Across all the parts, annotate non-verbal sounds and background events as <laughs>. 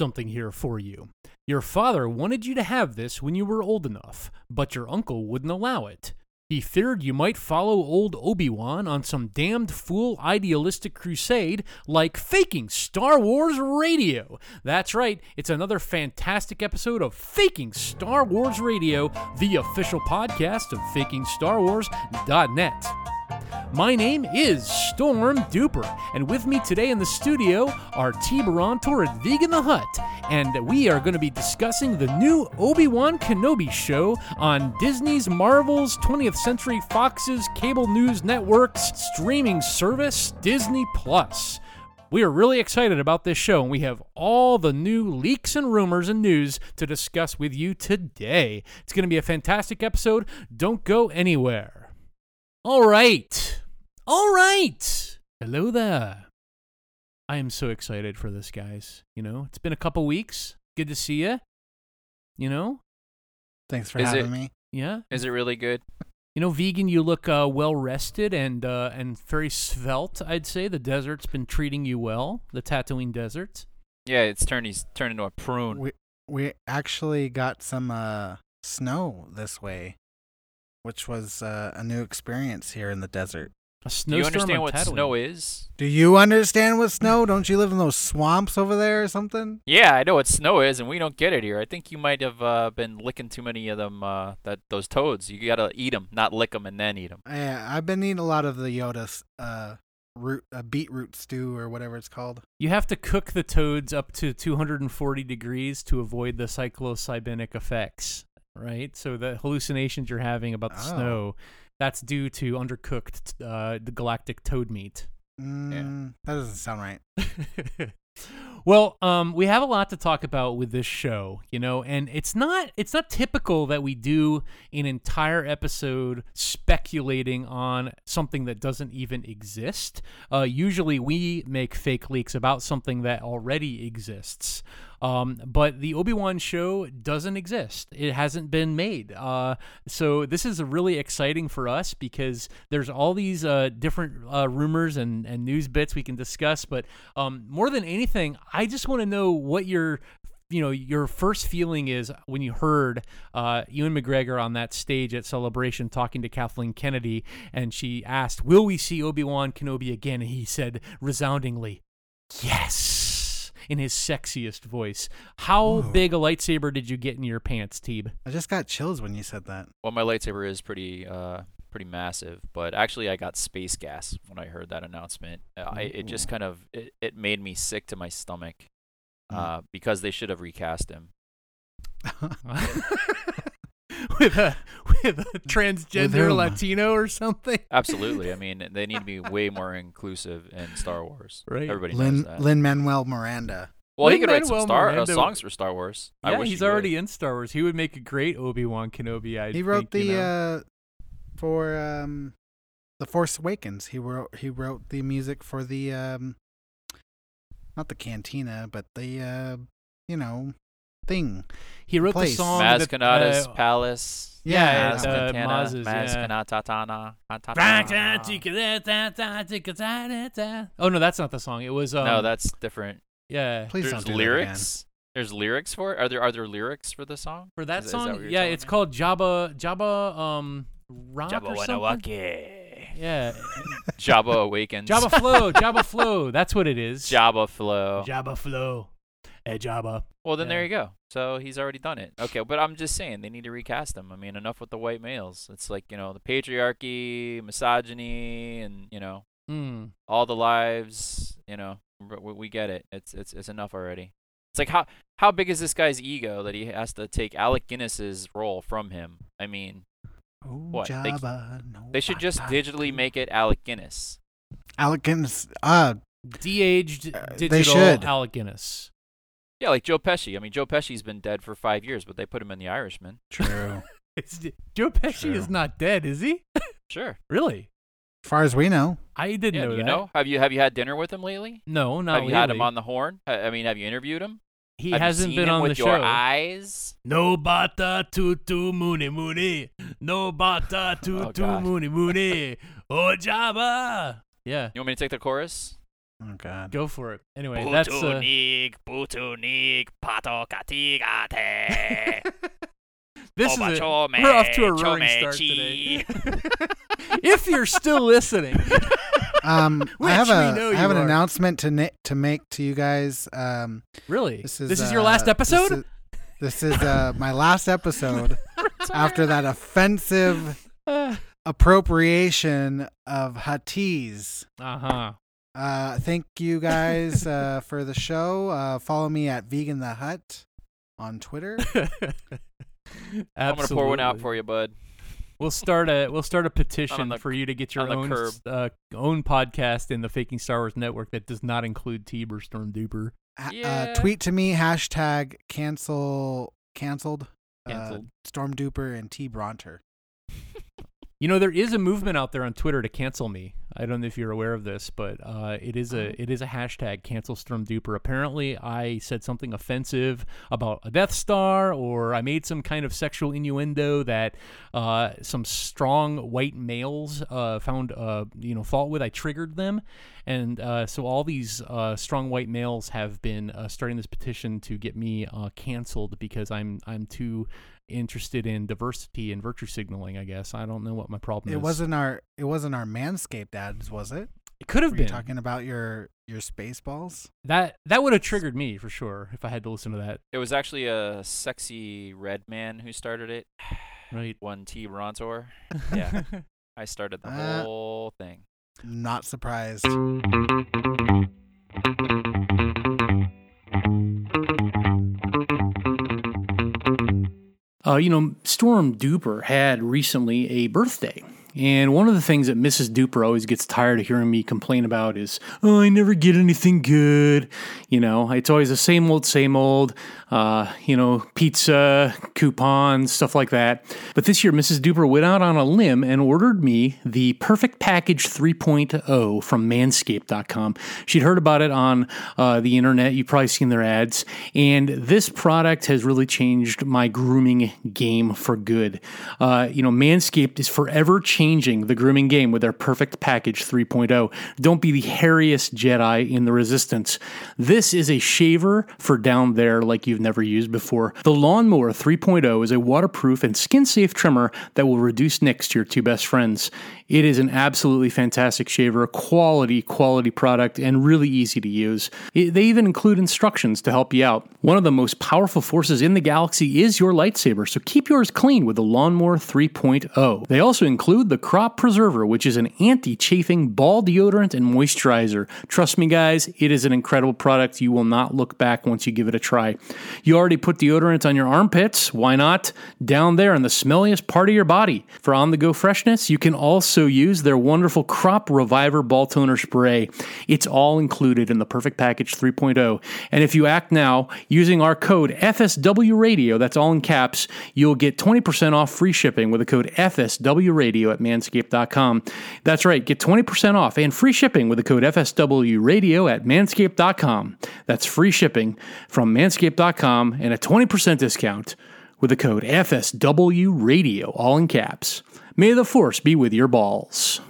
something here for you. Your father wanted you to have this when you were old enough, but your uncle wouldn't allow it. He feared you might follow old Obi Wan on some damned fool idealistic crusade like faking Star Wars radio. That's right, it's another fantastic episode of Faking Star Wars Radio, the official podcast of FakingStarWars.net. My name is Storm Duper, and with me today in the studio are T. Barontor and Vegan the Hut, and we are going to be discussing the new Obi Wan Kenobi show on Disney's Marvel's 20th Century Fox's cable news network's streaming service, Disney Plus. We are really excited about this show, and we have all the new leaks and rumors and news to discuss with you today. It's going to be a fantastic episode. Don't go anywhere. All right. All right. Hello there. I am so excited for this, guys. You know, it's been a couple weeks. Good to see you. You know, Thanks for Is having it- me. yeah. Is it really good? You know, vegan, you look uh, well rested and uh, and very svelte. I'd say the desert's been treating you well. The Tatooine desert. Yeah, it's turned he's turned into a prune. We we actually got some uh, snow this way, which was uh, a new experience here in the desert. A Do you understand what Tatooine. snow is? Do you understand what snow? Don't you live in those swamps over there or something? Yeah, I know what snow is, and we don't get it here. I think you might have uh, been licking too many of them. Uh, that those toads. You gotta eat them, not lick them and then eat them. Yeah, I've been eating a lot of the Yoda s- uh, root, uh, beetroot stew or whatever it's called. You have to cook the toads up to 240 degrees to avoid the psilocybinic effects, right? So the hallucinations you're having about the Oh. snow, that's due to undercooked uh, the galactic toad meat. Mm, That doesn't sound right. <laughs> well, um, we have a lot to talk about with this show, you know, and it's not it's not typical that we do an entire episode speculating on something that doesn't even exist. Uh, usually, we make fake leaks about something that already exists. Um, but the Obi Wan show doesn't exist. It hasn't been made. Uh, so this is really exciting for us because there's all these uh, different uh, rumors and, and news bits we can discuss. But um, more than anything, I just want to know what your you know your first feeling is when you heard uh, Ewan McGregor on that stage at Celebration talking to Kathleen Kennedy, and she asked, "Will we see Obi Wan Kenobi again?" And he said resoundingly, "Yes." In his sexiest voice. How Ooh. big a lightsaber did you get in your pants, Teeb? I just got chills when you said that. Well, my lightsaber is pretty uh pretty massive, but actually I got space gas when I heard that announcement. Uh, I it just kind of it, it made me sick to my stomach. Mm. Uh, because they should have recast him. <laughs> <laughs> <laughs> <laughs> with a with a transgender whom? Latino or something. Absolutely. I mean, they need to be <laughs> way more inclusive in Star Wars. Right. Everybody Lin knows that. Lin Manuel Miranda. well, he could write some Star uh, songs for Star Wars. I yeah, wish he's he already in Star Wars. He would make a great Obi Wan Kenobi. I he wrote think, the you know. uh, for um, the Force Awakens. He wrote he wrote the music for the um, not the cantina, but the uh, you know, thing. he wrote the place. song. Maz that, Kanata's uh, Palace. Yeah, Maz uh, Cantana, Maz's, Maz yeah. Oh no, that's not the song. It was um, no, that's different. yeah. Please There's don't do lyrics. There's lyrics for it. Are there are there lyrics for the song? For that Is- is that song, yeah, it's me? called Jabba Jabba um Rock or something. Jabba Yeah, Jabba awakens. Jabba Flow, Jabba Flow. That's what it is. Jabba flow. Jabba Flow. Hey Jabba. Well, then there you go. So he's already done it. Okay, but I'm just saying they need to recast him. I mean, enough with the white males. It's like you know the patriarchy, misogyny, and you know Hmm. all the lives. You know, we, we get it. It's it's it's enough already. It's like how how big is this guy's ego that he has to take Alec Guinness's role from him? I mean, Oh, What, they- no they should just Baba. digitally make it Alec Guinness. Alec Guinness. Uh, De-aged Uh, they digital should. Alec Guinness. Yeah, like Joe Pesci. I mean, Joe Pesci's been dead for five years, but they put him in The Irishman. true. <laughs> It's, Joe Pesci True. is not dead, is he? Sure. Really? as far as we know. I didn't Yeah, know you that. know? Have you have you had dinner with him lately? No, not have you had him on the horn? I I mean, have you interviewed him? He have hasn't you seen been him on with the your show. eyes. No bata tutu mooney mooney. No bata tutu <laughs> oh, God. mooney mooney. <laughs> Oh Jabba. Yeah. You want me to take the chorus? Oh God. Go for it. Anyway, that's uh, Butunik, Butunik, Patokatigate. <laughs> this is a, Obachome, we're off to a roaring start Chomechi. today. <laughs> if you're still listening, <laughs> Um, Which I have we a know I have you an are. announcement to na- to make to you guys. Um, really, this is your uh, last episode. This is, this is uh, my last episode after that offensive uh <sighs> appropriation of Huttese. Uh huh. Uh, thank you guys uh, <laughs> for the show. Uh, follow me at Vegan the Hut on Twitter. <laughs> I'm gonna pour one out for you, bud. We'll start a we'll start a <laughs> petition the- for you to get your own uh, own podcast in the Faking Star Wars network that does not include Tiber Stormduper. Ha- Yeah. uh, tweet to me hashtag cancel canceled. Canceled. Uh, Stormduper and T Bronter. You know there is a movement out there on Twitter to cancel me. I don't know if you're aware of this, but uh, it is a it is a hashtag cancel Stormduper. Apparently, I said something offensive about a Death Star, or I made some kind of sexual innuendo that uh, some strong white males uh, found uh, you know fault with. I triggered them, and uh, so all these uh, strong white males have been uh, starting this petition to get me uh, canceled because I'm I'm too interested in diversity and virtue signaling. I guess I don't know what my problem It is. It wasn't our it wasn't our Manscaped ads, was it? It could have Were you been talking about your your space balls? that. That would have triggered me for sure if I had to listen to that. It was actually a sexy red man who started it. <sighs> Right. One T Brontor. <laughs> Yeah. I started the Uh, whole thing. Not surprised. <laughs> Uh, you know, Storm Duper had recently a birthday. And one of the things that Mrs. Duper always gets tired of hearing me complain about is, oh, I never get anything good. You know, it's always the same old, same old, uh, you know, pizza, coupons, stuff like that. But this year, Mrs. Duper went out on a limb and ordered me the Perfect Package 3.0 from manscaped.com. She'd heard about it on uh, the internet. You've probably seen their ads. And this product has really changed my grooming game for good. Uh, you know, Manscaped is forever changing the grooming game with their Perfect Package 3.0. Don't be the hairiest Jedi in the Resistance. This is a shaver for down there like you've never used before. The Lawnmower 3.0 is a waterproof and skin safe trimmer that will reduce nicks to your two best friends. It is an absolutely fantastic shaver, a quality, quality product, and really easy to use. It- they even include instructions to help you out. One of the most powerful forces in the galaxy is your lightsaber, so keep yours clean with the Lawnmower 3.0. They also include the Crop Preserver, which is an anti chafing ball deodorant and moisturizer. Trust me, guys, it is an incredible product. You will not look back once you give it a try. You already put deodorant on your armpits. Why not? Down there in the smelliest part of your body. For on the go freshness, you can also use their wonderful Crop Reviver Ball Toner Spray. It's all included in the Perfect Package 3.0. And if you act now using our code FSW Radio, that's all in caps, you'll get 20% off free shipping with the code FSW Radio at manscaped.com. That's right, get 20% off and free shipping with the code FSW Radio at manscaped.com. That's free shipping from manscaped.com and a 20% discount with the code FSW Radio, all in caps. May the force be with your balls.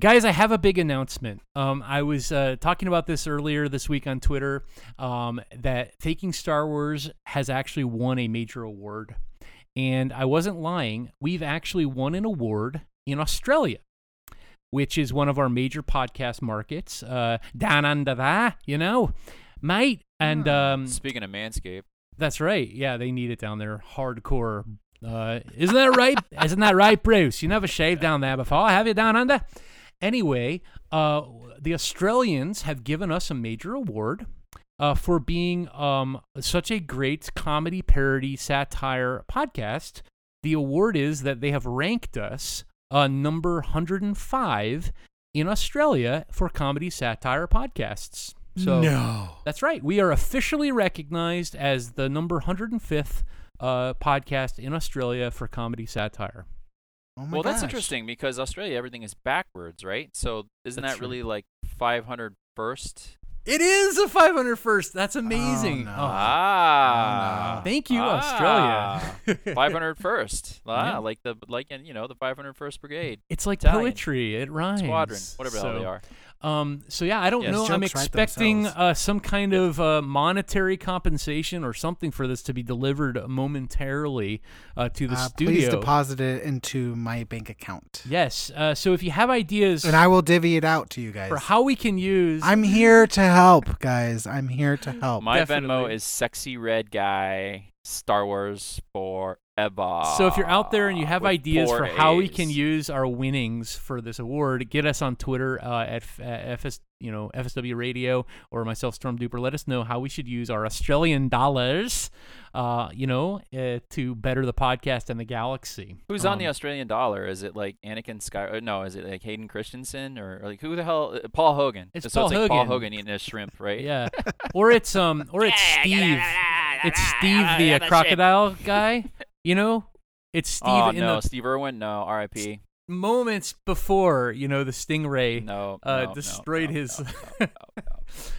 Guys, I have a big announcement. Um, I was uh, talking about this earlier this week on Twitter um, that Faking Star Wars has actually won a major award. And I wasn't lying. We've actually won an award in Australia, which is one of our major podcast markets. Uh, down under there, you know, mate. And um, Speaking of Manscaped, that's right. Yeah, they need it down there, hardcore. Uh, isn't that right? <laughs> isn't that right, Bruce? You never shaved down there before, I have you, down under? Anyway, uh, the Australians have given us a major award uh, for being um, such a great comedy parody satire podcast. The award is that they have ranked us uh, number 105 in Australia for comedy satire podcasts. So no. that's right. We are officially recognized as the number 105th uh, podcast in Australia for comedy satire. Oh my well, that's interesting because Australia everything is backwards, right? So isn't That's that true. really like 501st It is a 501st. That's amazing. no. Oh, Ah. Thank you, Ah. Australia. <laughs> 501st. Ah, Yeah. like the like in you know the 501st Brigade It's like Italian. poetry. It rhymes. Squadron, whatever the hell they are. Um, so yeah, I don't Yes. know. I'm expecting uh, some kind of uh, monetary compensation or something for this to be delivered momentarily uh, to the Uh, please deposit it into my bank account, yes. Uh, so if you have ideas and I will divvy it out to you guys. for how we can use, I'm here to help, guys. I'm here to help. My Venmo definitely. is sexy red guy Star Wars forever. So if you're out there and you have ideas for how we can use our winnings for this award, get us on Twitter uh, at F- FS, you know, FSW Radio or myself, Storm Duper. Let us know how we should use our Australian dollars, uh, you know, uh, to better the podcast and the galaxy. Who's on Um, the Australian dollar? Is it like Anakin Sky? uh, No, is it like Hayden Christensen or, or like who the hell? uh, Paul Hogan. It's so Paul it's like Paul Hogan. Hogan eating a shrimp, right? Yeah, or it's um, or it's Steve. It's Steve, the uh, crocodile guy. <laughs> You know, it's Steve Oh in no, the Steve Irwin. No, R.I.P. moments before you know the stingray. No, uh, no, destroyed no, his- <laughs> no, no.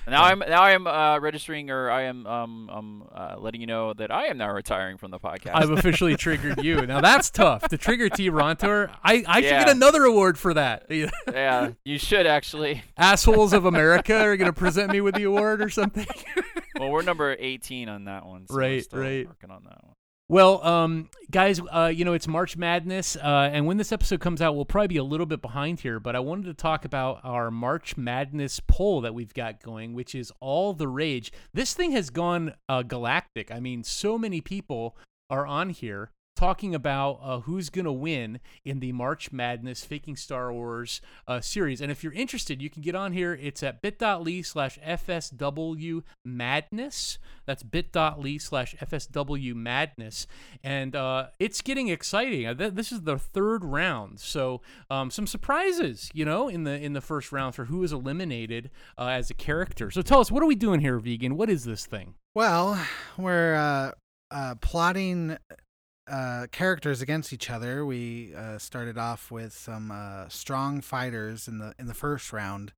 now I'm now I'm uh, registering or I am um um uh, letting you know that I am now retiring from the podcast. I've officially <laughs> triggered you. Now that's tough. To trigger T Rontor, I, I should get another award for that. <laughs> yeah, you should actually. Assholes of America are gonna present me with the award or something. Well, we're number 18 on that one. So Right, right. Working on that one. Well, um, guys, uh, you know it's March Madness, uh, and when this episode comes out, we'll probably be a little bit behind here. But I wanted to talk about our March Madness poll that we've got going, which is all the rage. This thing has gone uh, galactic. I mean, so many people are on here talking about uh, who's going to win in the March Madness Faking Star Wars uh, series. And if you're interested, you can get on here. It's at bit.ly slash FSW Madness. That's bit.ly slash FSW Madness. And uh, it's getting exciting. Uh, This is the third round. So um, some surprises, you know, in the in the first round for who is eliminated uh, as a character. So tell us, what are we doing here, Vegan? What is this thing? Well, we're uh, uh, plotting uh, characters against each other. We uh, started off with some uh, strong fighters in the in the first round,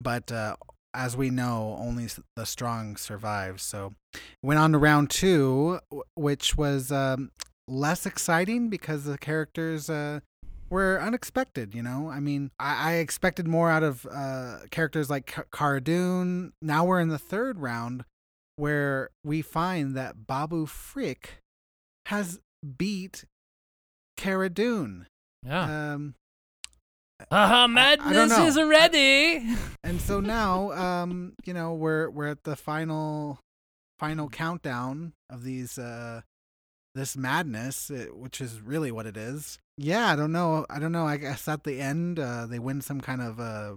but uh, as we know, only the strong survive. So, went on to round two, which was um, less exciting because the characters. Uh, were unexpected, you know. I mean, I, I expected more out of uh, characters like Ca- Cara Dune. Now we're in the third round, where we find that Babu Frick has beat Cara Dune. Yeah. Um, Uh-huh, I don't madness is ready. and so now, <laughs> um, you know, we're we're at the final final countdown of these uh this madness, uh, which is really what it is. Yeah, I don't know. I don't know. I guess at the end, uh, they win some kind of uh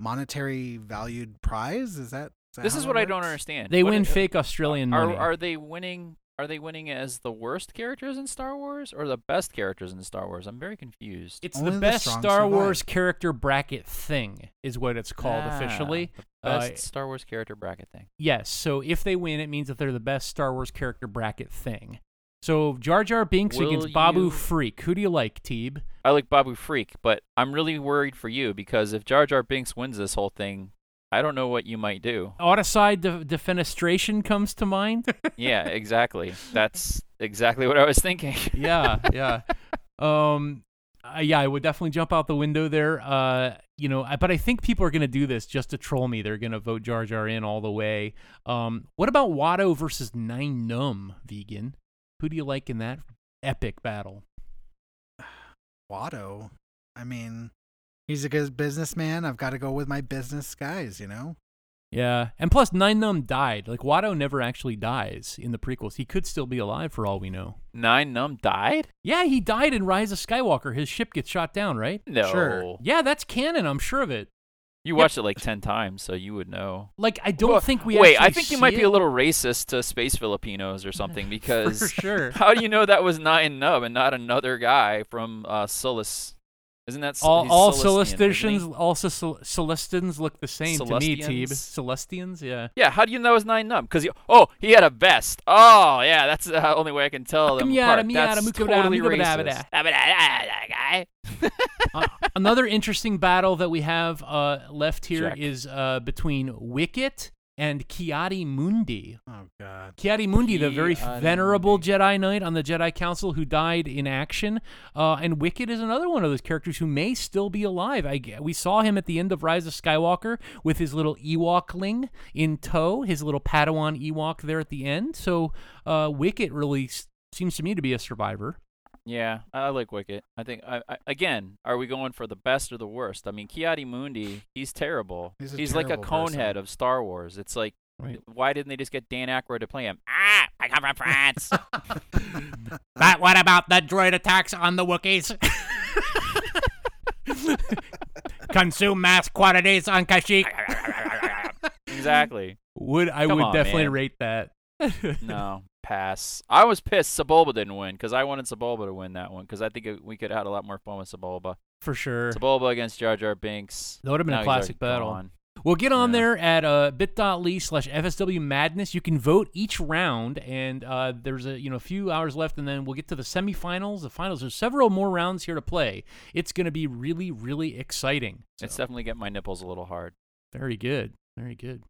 monetary valued prize. Is that? that This is it what I don't understand. They What win i- fake Australian Are money. are they winning? Are they winning as the worst characters in Star Wars or the best characters in Star Wars? I'm very confused. it's Only the the best strong Star survive. Wars character bracket thing, is what it's called Ah, officially. the best Uh, Star Wars character bracket thing. Yes. So if they win, it means that they're the best Star Wars character bracket thing. So Jar Jar Binks Will against Babu you- Freak. Who do you like, Teeb? I like Babu Freak, but I'm really worried for you because if Jar Jar Binks wins this whole thing, I don't know what you might do. Autoside de- defenestration comes to mind. <laughs> yeah, exactly. That's exactly what I was thinking. <laughs> yeah, yeah. Um, uh, yeah, I would definitely jump out the window there. Uh, you know, I, but I think people are gonna do this just to troll me. They're gonna vote Jar Jar in all the way. Um, what about Watto versus Nine Num Vegan? Who do you like in that epic battle? <sighs> Watto. I mean, he's a good businessman. I've got to go with my business guys. You know. Yeah, and plus Nine Numb died. Like Watto never actually dies in the prequels. He could still be alive for all we know. Nine Numb died? Yeah, he died in Rise of Skywalker. His ship gets shot down, right? No. Sure. Yeah, that's canon. I'm sure of it. You watched it like 10 times, so you would know. Like I don't Well, think we Wait, I actually think you see might be a little racist to space Filipinos or something <laughs> for because sure. <laughs> how do you know that was Nine Nub and not another guy from uh, Solus? Isn't that all all Celestian. Celestians, all Cel- Celestians look the same to me, Teeb. Celestians? Celestians, yeah. Yeah, how do you know it was Nine Nub? Because oh, he had a vest. Oh, yeah, that's the <laughs> only way I can tell them apart. That's totally bada, muka bada, racist. guy. <laughs> Uh, another interesting battle that we have uh, left here Check. is uh, between Wicket and Ki-Adi-Mundi. Oh God. Ki-Adi-Mundi, the very Ki-Adi venerable Mundi. Jedi Knight on the Jedi Council who died in action, uh, and Wicket is another one of those characters who may still be alive. I, we saw him at the end of Rise of Skywalker with his little Ewokling in tow, his little Padawan Ewok there at the end. So uh, Wicket really s- seems to me to be a survivor. Yeah, I like Wicket. I think I, I, again, are we going for the best or the worst? I mean, Ki-Adi-Mundi, he's terrible. He's a like a terrible conehead person. of Star Wars. It's like, Right. why didn't they just get Dan Aykroyd to play him? Ah, I come from France. <laughs> But what about the droid attacks on the Wookiees? <laughs> Consume mass quantities on Kashyyyk. <laughs> exactly. Would I Come would on, definitely man. rate that. No, pass. I was pissed Sebulba didn't win because I wanted Sebulba to win that one because I think it, we could have had a lot more fun with Sebulba. For sure. Sebulba against Jar Jar Binks. That would have been Now a classic battle. gone. Well, get on Yeah. there at uh, bit.ly slash FSW Madness. You can vote each round, and uh, there's a you know a few hours left, and then we'll get to the semifinals, the finals. There's several more rounds here to play. It's going to be really, really exciting. It's definitely getting my nipples a little hard. very good, very good.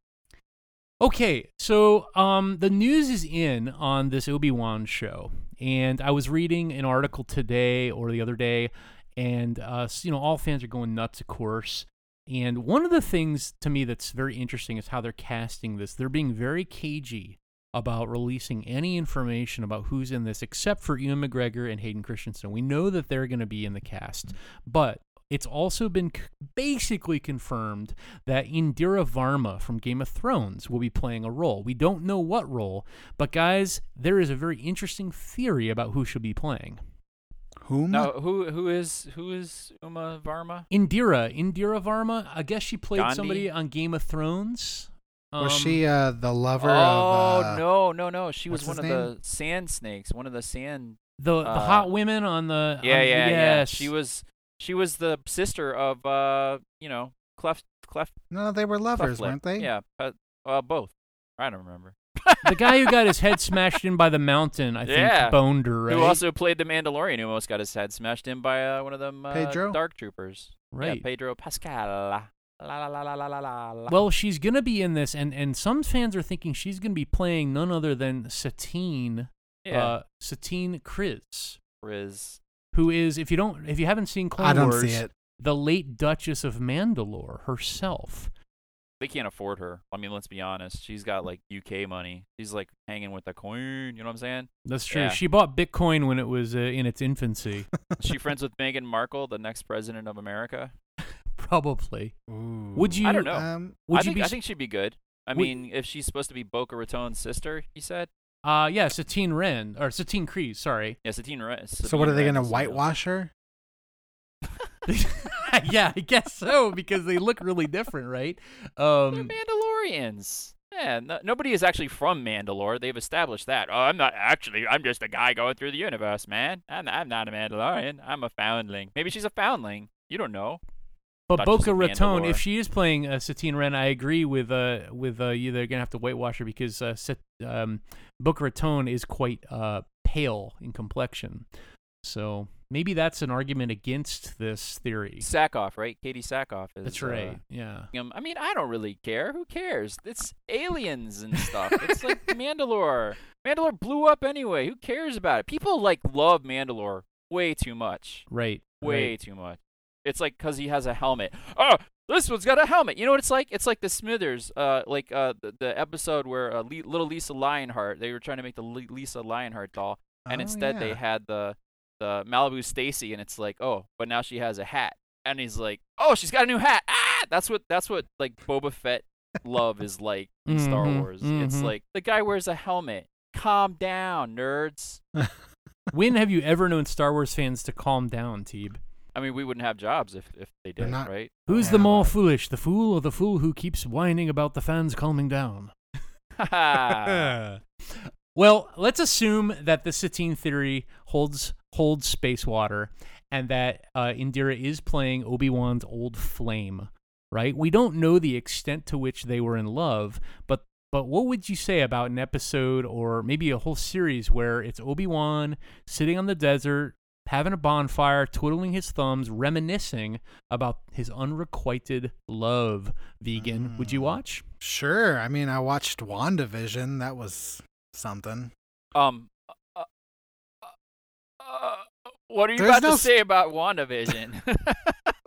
Okay, so um, the news is in on this Obi Wan show, and I was reading an article today or the other day, and uh, you know all fans are going nuts, of course. And one of the things to me that's very interesting is how they're casting this. They're being very cagey about releasing any information about who's in this, except for Ewan McGregor and Hayden Christensen. We know that they're going to be in the cast, but it's also been c- basically confirmed that Indira Varma from Game of Thrones will be playing a role. We don't know what role, but guys, there is a very interesting theory about who she'll be playing. Whom? Now, who who is who is Uma Varma? Indira, Indira Varma. I guess she played Gandhi? somebody on Game of Thrones. Was Um, she uh, the lover oh of? Uh, no no no! She was one his of the sand snakes. One of the sand. the the uh, hot women on the Yeah on- yeah yeah. She was she was the sister of uh you know Cleft Cleft. No, they were lovers, Cleflip. weren't they? Yeah, uh, uh, both. I don't remember. the guy who got his head <laughs> smashed in by the mountain. I think Yeah. boned her, right? Who also played the Mandalorian? Who almost got his head smashed in by uh, one of them uh, Pedro? Dark Troopers. right. Yeah, Pedro Pascal. La la la la la la la. la. Well, she's gonna be in this, and and some fans are thinking she's gonna be playing none other than Satine, yeah, uh, Satine Kryze, Riz. Who is if you don't if you haven't seen Clone I don't Wars, see it. the late Duchess of Mandalore herself. They can't afford her. I mean, let's be honest. She's got like UK money. She's like hanging with the queen. You know what I'm saying? That's true. Yeah. She bought Bitcoin when it was uh, in its infancy, <laughs> Is she friends with Meghan Markle, the next president of America? probably. Ooh. Would you? I don't know. Um, Would I you think be? I think she'd be good. I Would- mean, if she's supposed to be Boca Raton's sister, you said. Uh, yeah, Satine Wren or Satine Kryze. Sorry. Yeah, Satine Re- so what are they gonna whitewash her? <laughs> yeah, I guess so because they look really different, right? They're Um, Mandalorians. Yeah, no, nobody is actually from Mandalore. They've established that. Oh, I'm not actually. I'm just a guy going through the universe, man. I'm, I'm not a Mandalorian. I'm a foundling. Maybe she's a foundling. You don't know. But Boca Raton, if she is playing uh, Satine Wren, I agree with uh with uh you. They're gonna have to whitewash her because uh, Sat- um, Boca Raton is quite uh pale in complexion. So maybe that's an argument against this theory. Sackhoff, right? Katee Sackhoff is. That's uh, right. Yeah. Um, I mean, I don't really care. Who cares? It's aliens and stuff. it's like <laughs> Mandalore. Mandalore blew up anyway. Who cares about it? People like love Mandalore way too much. Right. Way right. too much. It's like because he has a helmet. Oh, this one's got a helmet. You know what it's like? It's like the Smithers, uh, like uh, the, the episode where uh, Le- little Lisa Lionheart. They were trying to make the Le- Lisa Lionheart doll, and Oh, instead they had the the Malibu Stacy, and it's like, oh, but now she has a hat, and he's like, oh, she's got a new hat. Ah, that's what that's what like Boba Fett love is like in Star Mhm, Wars. It's mhm. like the guy wears a helmet. Calm down, nerds. <laughs> when have you ever known Star Wars fans to calm down, Teeb? I mean, we wouldn't have jobs if if they did, not- right? Who's Yeah, the more but- foolish, the fool or the fool who keeps whining about the fans calming down? <laughs> well, let's assume that the Satine theory holds holds space water, and that uh, Indira is playing Obi Wan's old flame. Right? We don't know the extent to which they were in love, but but what would you say about an episode or maybe a whole series where it's Obi Wan sitting on the desert, having a bonfire, twiddling his thumbs, reminiscing about his unrequited love. Vegan, would you Mm. watch? Sure. I mean, I watched WandaVision. That was something. Um. Uh, uh, uh, what are you There's about no to say about WandaVision? <laughs>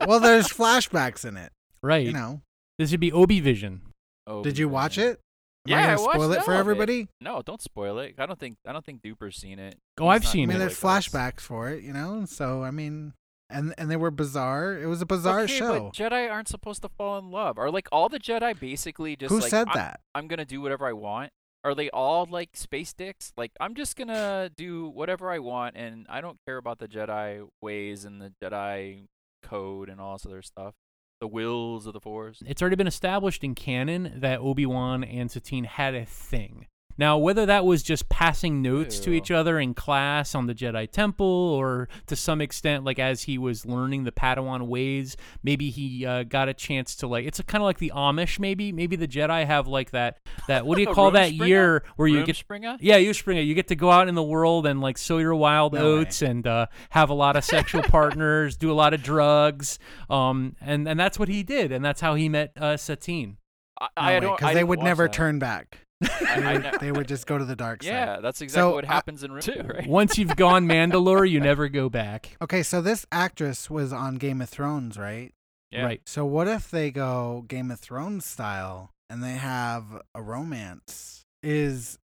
Well, there's flashbacks in it. Right. You know. This would be Obi Vision. Oh, Did you watch it? Am Yeah, I I gonna watched spoil it for all of it. everybody? No, don't spoil it. I don't think I don't think Duper's seen it. Oh, He's I've not seen I mean, cool there's like us. flashbacks for it, you know. So I mean, and and they were bizarre. It was a bizarre okay, show. but Jedi aren't supposed to fall in love. Are like all the Jedi basically just Who like said "I'm- that? I'm gonna do whatever I want? Are they all like space dicks? Like I'm just gonna do whatever I want, and I don't care about the Jedi ways and the Jedi code and all this other stuff. The wills of the Force. It's already been established in canon that Obi Wan and Satine had a thing. Now, whether that was just passing notes to each other in class on the Jedi Temple, or to some extent, like as he was learning the Padawan ways, maybe he uh, got a chance to like. It's kind of like the Amish, maybe. Maybe the Jedi have like that. That what do you <laughs> call that Rumspringa? year where you get Rumspringa? yeah, you Springer. You get to go out in the world and like sow your wild No way. oats and uh, have a lot of sexual <laughs> partners, do a lot of drugs, um, and and that's what he did, and that's how he met uh, Satine. I, No I don't. because they would never that. turn back. I- They I would, they would just go to the dark side. Yeah, that's exactly So, what uh, happens in Room Two, <laughs> right? Once you've gone <laughs> Mandalore, you never go back. Okay, so this actress was on Game of Thrones, right? Yeah. Right. So what if they go Game of Thrones style and they have a romance? Is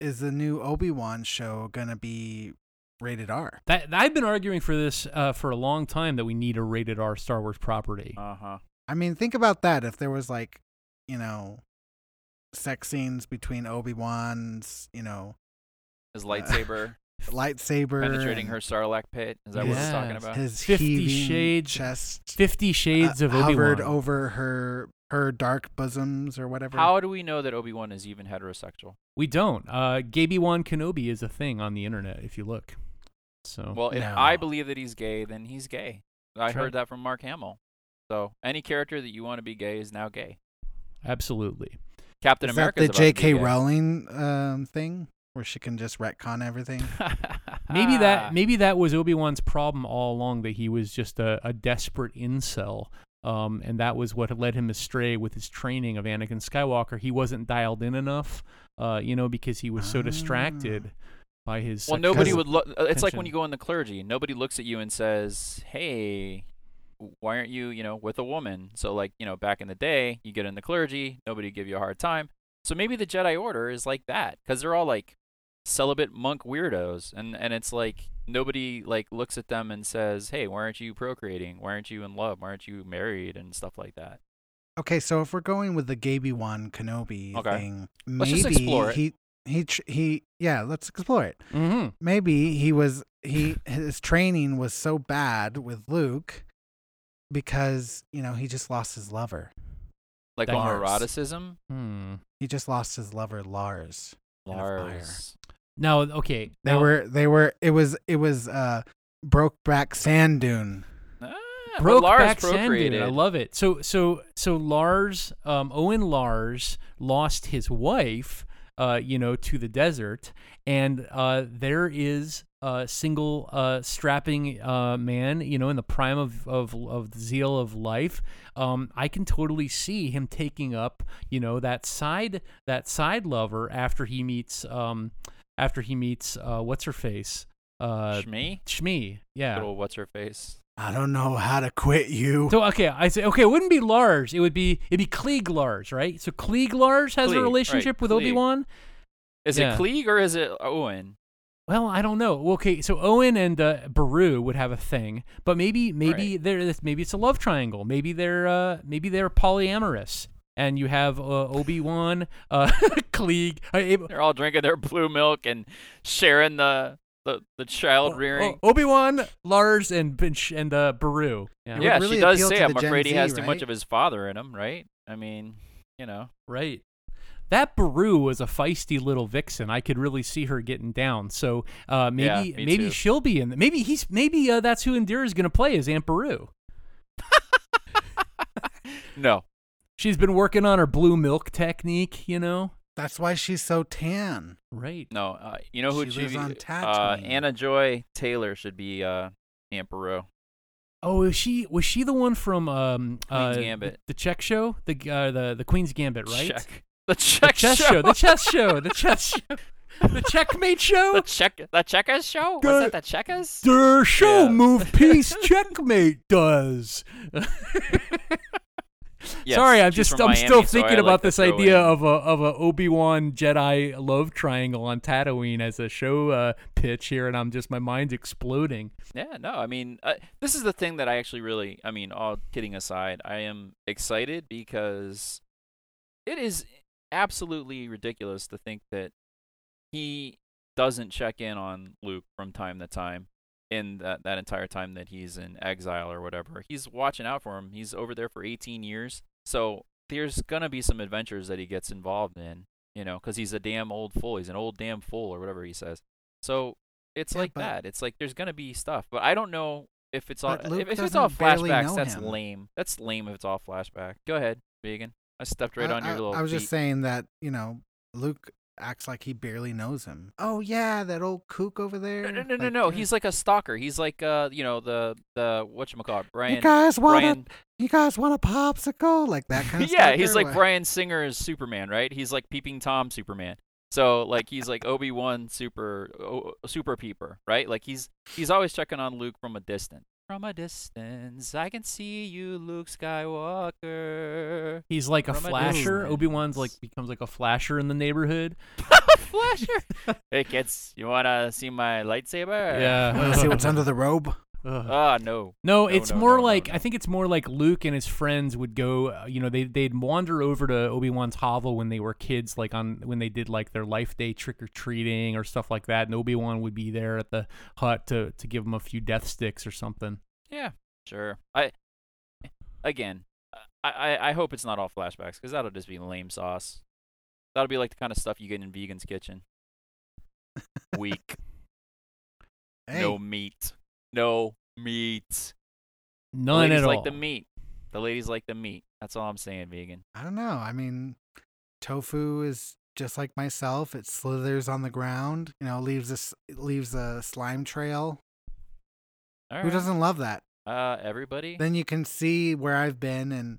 is the new Obi Wan show gonna be rated R? That I've been arguing for this uh, for a long time that we need a rated R Star Wars property. Uh huh. I mean, think about that. If there was like, you know, sex scenes between Obi Wan's, you know, His lightsaber <laughs> lightsaber, penetrating and her Sarlacc pit. Is that what he's talking Yes. about? his Fifty heaving Shades- chest, Fifty Shades uh, of Obi hovered Wan. over her her dark bosoms or whatever. How do we know that Obi Wan is even heterosexual? We don't. Uh, Gaby Wan Kenobi is a thing on the internet if you look. So Well, if No. I believe that he's gay, then he's gay. I Sure. heard that from Mark Hamill. So any character that you want to be gay is now gay. absolutely. Captain is America that is the about to be J.K. Rowling um, thing where she can just retcon everything? <laughs> Maybe Ah. that <laughs> maybe that was Obi Wan's problem all along that he was just a, a desperate incel, um, and that was what led him astray with his training of Anakin Skywalker. He wasn't dialed in enough, uh, you know, because he was so distracted by his. Well, nobody would look. uh, It's like when you go in the clergy. Nobody looks at you and says, "Hey, why aren't you, you know, with a woman?" So, like, you know, back in the day, you get in the clergy, nobody give you a hard time. So maybe the Jedi Order is like that because they're all like celibate monk weirdos, and and it's like nobody like looks at them and says, "Hey, why aren't you procreating? Why aren't you in love? Why aren't you married?" and stuff like that. Okay, so if we're going with the Gaby one Kenobi Okay. thing, Let's maybe just explore it. he he he yeah, let's explore it. Mhm. Maybe he was he his training was so bad with Luke because you know he just lost his lover. Like Lars. homoeroticism. Hmm. He just lost his lover Lars. In. Lars. Now, okay, They now, were they were it was it was uh Brokeback Sand Dune. Ah, but Broke Lars back Sand Dune. I love it. So so so Lars, um, Owen Lars lost his wife, uh, you know, to the desert, and uh, there is a single uh, strapping uh, man, you know, in the prime of of of the zeal of life. Um, I can totally see him taking up, you know, that side that side lover after he meets um after he meets uh what's her face uh Shmi? Shmi, yeah. Little what's her face? I don't know how to quit you. So okay, I say okay, it wouldn't be Lars. It would be it'd be Cliegg Lars, right? So Cliegg Lars has Cliegg, a right, relationship with Obi Wan. Is Yeah. it Cliegg or is it Owen? Well, I don't know. Okay, so Owen and uh, Beru would have a thing, but maybe maybe Right. there maybe it's a love triangle. Maybe they're uh, maybe they're polyamorous, and you have uh, Obi Wan, <laughs> uh, Cliegg. Uh, They're all drinking their blue milk and sharing the the, the child rearing. Obi Wan, Lars, and Binch and uh, Beru. Yeah. yeah, really she does say, to "I'm the Gen afraid he Z, has too much of his father in him." Right? I mean, you know. Right. That Beru was a feisty little vixen. I could really see her getting down. So uh, maybe Yeah, maybe too. she'll be in. Maybe he's maybe uh, that's who Indira is going to play as Aunt Beru. <laughs> No, She's been working on her blue milk technique. You know. That's why she's so tan. Right. No, uh, you know who She lives be? on uh, Anna Joy Taylor should be uh, Emperor. Oh, is she was she the one from um Queen's uh, Gambit. the Czech show, the uh, the the Queen's Gambit, right? Check. The The check chess show. the chess show, the chess show, the checkmate show. the check. The checkers show. Good. Was that the checkers? Der show Yeah. move <laughs> piece checkmate does. Yes, Sorry, I'm just I'm Miami, still thinking like about to this idea in- of a of a Obi Wan Jedi love triangle on Tatooine as a show uh, pitch here, and I'm just my mind's exploding. Yeah, no, I mean, uh, this is the thing that I actually really, I mean, all kidding aside, I am excited because it is absolutely ridiculous to think that he doesn't check in on Luke from time to time in that, that entire time that he's in exile or whatever. He's watching out for him. He's over there for 18 years. So there's going to be some adventures that he gets involved in, you know, because he's a damn old fool. He's an old damn fool or whatever he says. So it's Yeah, like that. It's like there's gonna be stuff, but I don't know if it's all if, if it's all flashbacks. That's him. lame. That's lame if it's all flashback. Go ahead, vegan. I stepped right I, on your I- little. I was just saying that you know Luke acts like he barely knows him. Oh yeah, that old kook over there. No, no, no, no, Like, no. uh, He's like a stalker. He's like uh, you know, the the what you call You Brian. guys want Brian. a you guys want a popsicle like that kind of stuff. yeah, stuff. he's like Bryan Singer's Superman, right? He's like peeping Tom Superman. So like he's like Obi Wan super super peeper, right? Like he's he's always checking on Luke from a distance. From a distance, I can see you, Luke Skywalker. He's like a From a flasher. distance. Obi Wan's like becomes like a flasher in the neighborhood. <laughs> Flasher. hey kids, you wanna see my lightsaber? Yeah. Want to see what's <laughs> under the robe? Ugh. Ah, no. No, No, it's no, more no, no, like no. I think it's more like Luke and his friends would go. uh, You know, they they'd wander over to Obi Wan's hovel when they were kids, like on when they did like their life day trick or treating or stuff like that. And Obi Wan would be there at the hut to to give them a few death sticks or something. Yeah, sure. I again, I I, I hope it's not all flashbacks because that'll just be lame sauce. That'll be like the kind of stuff you get in Vegan's Kitchen. Weak. <laughs> Hey, No meat. No meat. The None ladies at all. like the meat. The ladies like the meat. That's all I'm saying, vegan. I don't know. I mean, tofu is just like myself. It slithers on the ground. You know, leaves a s- leaves a slime trail. All Who right. doesn't love that? Uh, everybody. Then you can see where I've been and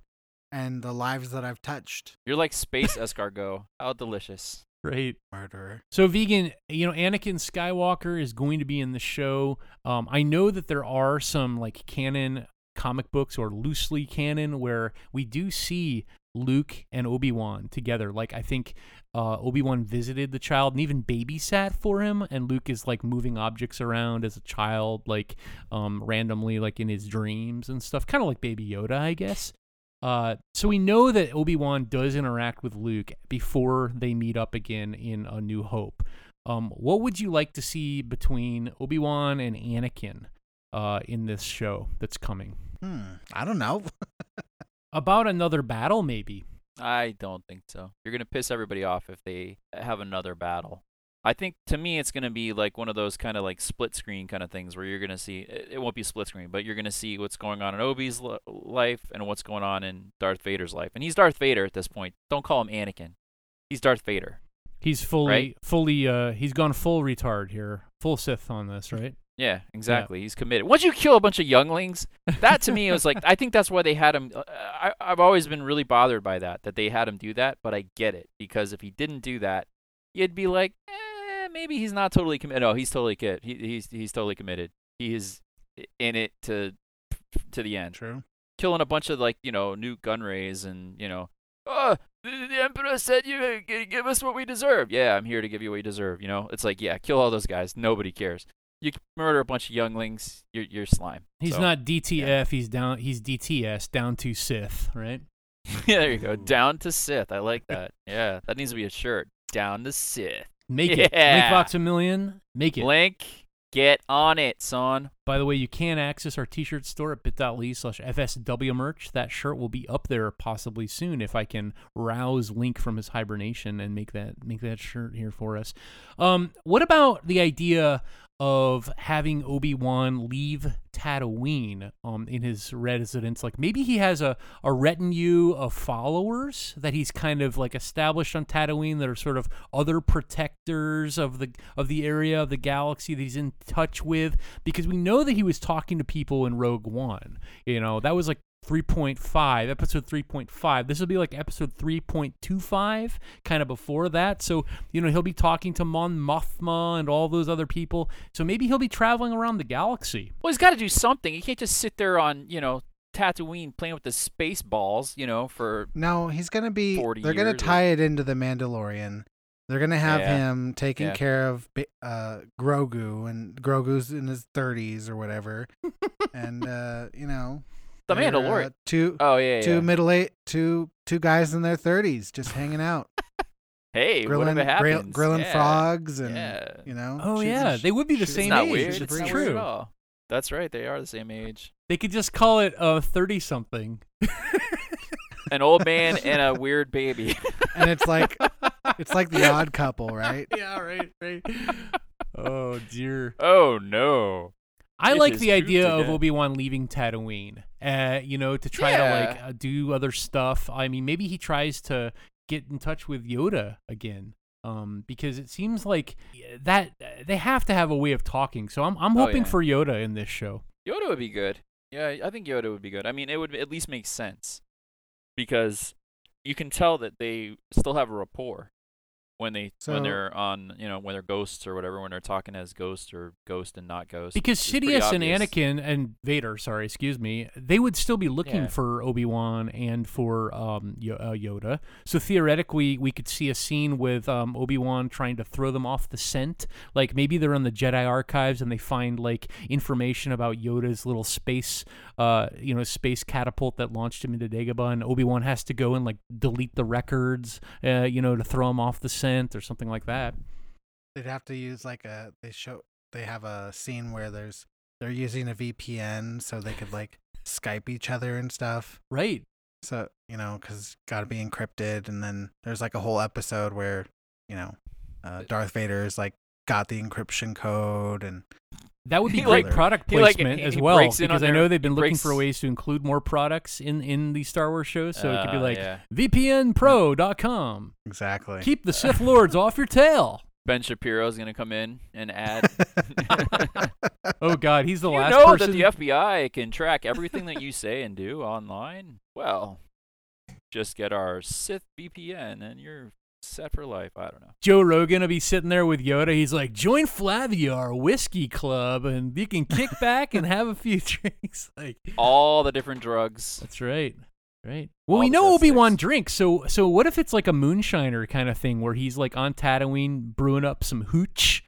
and the lives that I've touched. You're like space escargot. How delicious. Great. Murderer. So, vegan, you know, Anakin Skywalker is going to be in the show. Um, I know that there are some like canon comic books or loosely canon where we do see Luke and Obi Wan together. Like, I think uh, Obi Wan visited the child and even babysat for him, and Luke is like moving objects around as a child, like um, randomly, like in his dreams and stuff, kind of like Baby Yoda, I guess. Uh, so we know that Obi Wan does interact with Luke before they meet up again in A New Hope. Um, what would you like to see between Obi Wan and Anakin uh, in this show that's coming? Hmm. I don't know. <laughs> About another battle, maybe. I don't think so. You're gonna piss everybody off if they have another battle. I think to me it's gonna be like one of those kind of like split screen kind of things where you're gonna see it won't be split screen, but you're gonna see what's going on in Obi's li- life and what's going on in Darth Vader's life. And he's Darth Vader at this point. Don't call him Anakin. He's Darth Vader. He's fully, Right. fully, uh, he's gone full retard here, full Sith on this, right? Yeah, exactly. He's committed. Once you kill a bunch of younglings, that to me was like I think that's why they had him. Uh, I I've always been really bothered by that that they had him do that, but I get it because if he didn't do that, you'd be like, eh, Eh, maybe he's not totally committed. No, he's totally committed. He, he's he's totally committed. He is in it to to the end. True. Killing a bunch of like you know Nute Gunrays and you know. Oh, the, the emperor said you uh, give us what we deserve. Yeah, I'm here to give you what you deserve. You know, it's like yeah, kill all those guys. Nobody cares. You murder a bunch of younglings, you're you're slime. He's So, not DTF. He's down. He's DTS, down to Sith, right? yeah, <laughs> there you go. Down to Sith. I like <laughs> that. Yeah, that needs to be a shirt. Down to Sith. Make it. Yeah. Link Box a million. Make it. Link, get on it, son. by the way, you can access our t-shirt store at bit.ly slash FSW merch. That shirt will be up there possibly soon if I can rouse Link from his hibernation and make that make that shirt here for us. Um, what about the idea of having Obi-Wan leave Tatooine um, in his residence. Like maybe he has a, a retinue of followers that he's kind of like established on Tatooine that are sort of other protectors of the of the area of the galaxy that he's in touch with because we know that he was talking to people in Rogue One. You know, that was like 3.5, episode 3.5. This will be like episode 3.25, kind of before that. So, you know, he'll be talking to Mon Mothma and all those other people. So maybe he'll be traveling around the galaxy. Well, he's got to do something. He can't just sit there on, you know, Tatooine playing with the space balls, you know, for No, he's gonna be. 40 They're gonna years or- tie it into the Mandalorian. They're gonna have Yeah. him taking Yeah. care of uh, Grogu, and Grogu's in his thirties or whatever, <laughs> and uh, you know, the they're, Mandalorian. Uh, two oh yeah, two yeah. middle eight two two guys in their thirties just hanging out, <laughs> Hey, grilling whatever grill- grilling yeah. frogs, and yeah. you know. Oh, shooting yeah. sh- They would be the shooting It's same not age. weird. It's It's not breeze. weird true. at all. That's right. They are the same age. They could just call it uh, 30 something. <laughs> An old man <laughs> and a weird baby. and it's like it's like the Odd Couple, right? yeah, right, right. oh, dear. oh no. I It like the idea of today. Obi Wan leaving Tatooine. Uh, you know, to try to like uh, do other stuff. I mean, maybe he tries to get in touch with Yoda again. Um, because it seems like that they have to have a way of talking. So I'm I'm Oh, hoping yeah. for Yoda in this show. Yoda would be good. Yeah, I think Yoda would be good. I mean, it would at least make sense because you can tell that they still have a rapport when they So- when they're on you know when they're ghosts or whatever when they're talking as ghost or ghost and not ghost. Because Sidious and. Anakin and Vader, sorry, excuse me, they would still be looking Yeah. for Obi Wan and for um, Yo- uh, Yoda. So theoretically, we could see a scene with um, Obi Wan trying to throw them off the scent. Like maybe they're in the Jedi archives and they find like information about Yoda's little space, uh, you know, space catapult that launched him into Dagobah, and Obi Wan has to go and like delete the records, uh, you know, to throw him off the scent or something like that. They'd have to use like a they show they have a scene where there's they're using a VPN so they could like Skype each other and stuff. Right. So you know, because got to be encrypted, and then there's like a whole episode where you know uh, Darth Vader's like got the encryption code, and That would be <laughs> He, great like- product he, like, placement as well, breaks in because I know they've been he looking for ways to include more products in in the Star Wars shows. So it could be Uh, like yeah. VPNPro.com. exactly. Keep the Sith Lords off your tail. Ben Shapiro is gonna come in and add. <laughs> Oh God, he's the you last know person. that the FBI can track everything that you say and do online. Well, just get our Sith VPN and you're set for life. I don't know. Joe Rogan will be sitting there with Yoda. He's like, "Join Flaviar Whiskey Club, and you can kick <laughs> back and have a few <laughs> drinks." Like, All the different drugs. that's right. Right. Well, All we know Obi Wan drinks. So, so what if it's like a moonshiner kind of thing, where he's like on Tatooine brewing up some hooch,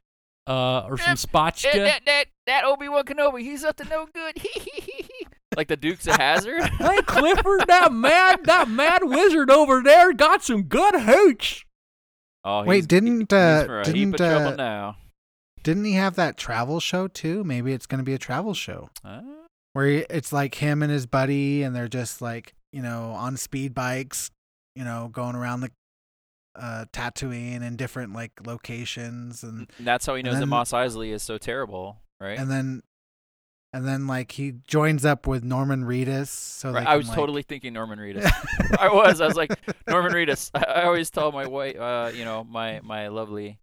uh, or some spotchka? that that that, that Obi Wan Kenobi, he's up to no good. <laughs> like the Dukes of Hazzard. Hey Clifford, that mad that mad wizard over there got some good hooch. Oh, Wait, didn't uh, didn't uh, now. didn't he have that travel show too? Maybe it's gonna be a travel show Huh? where he, it's like him and his buddy, and they're just like you know on speed bikes, you know, going around the uh Tatooine in different like locations, and And that's how he knows that Mos Eisley is so terrible, right? and then and then like he joins up with Norman Reedus. So Right, they I was like- totally thinking Norman <laughs> Reedus. I was. I was like Norman Reedus. I, <laughs> I always tell my wife, uh, you know, my my lovely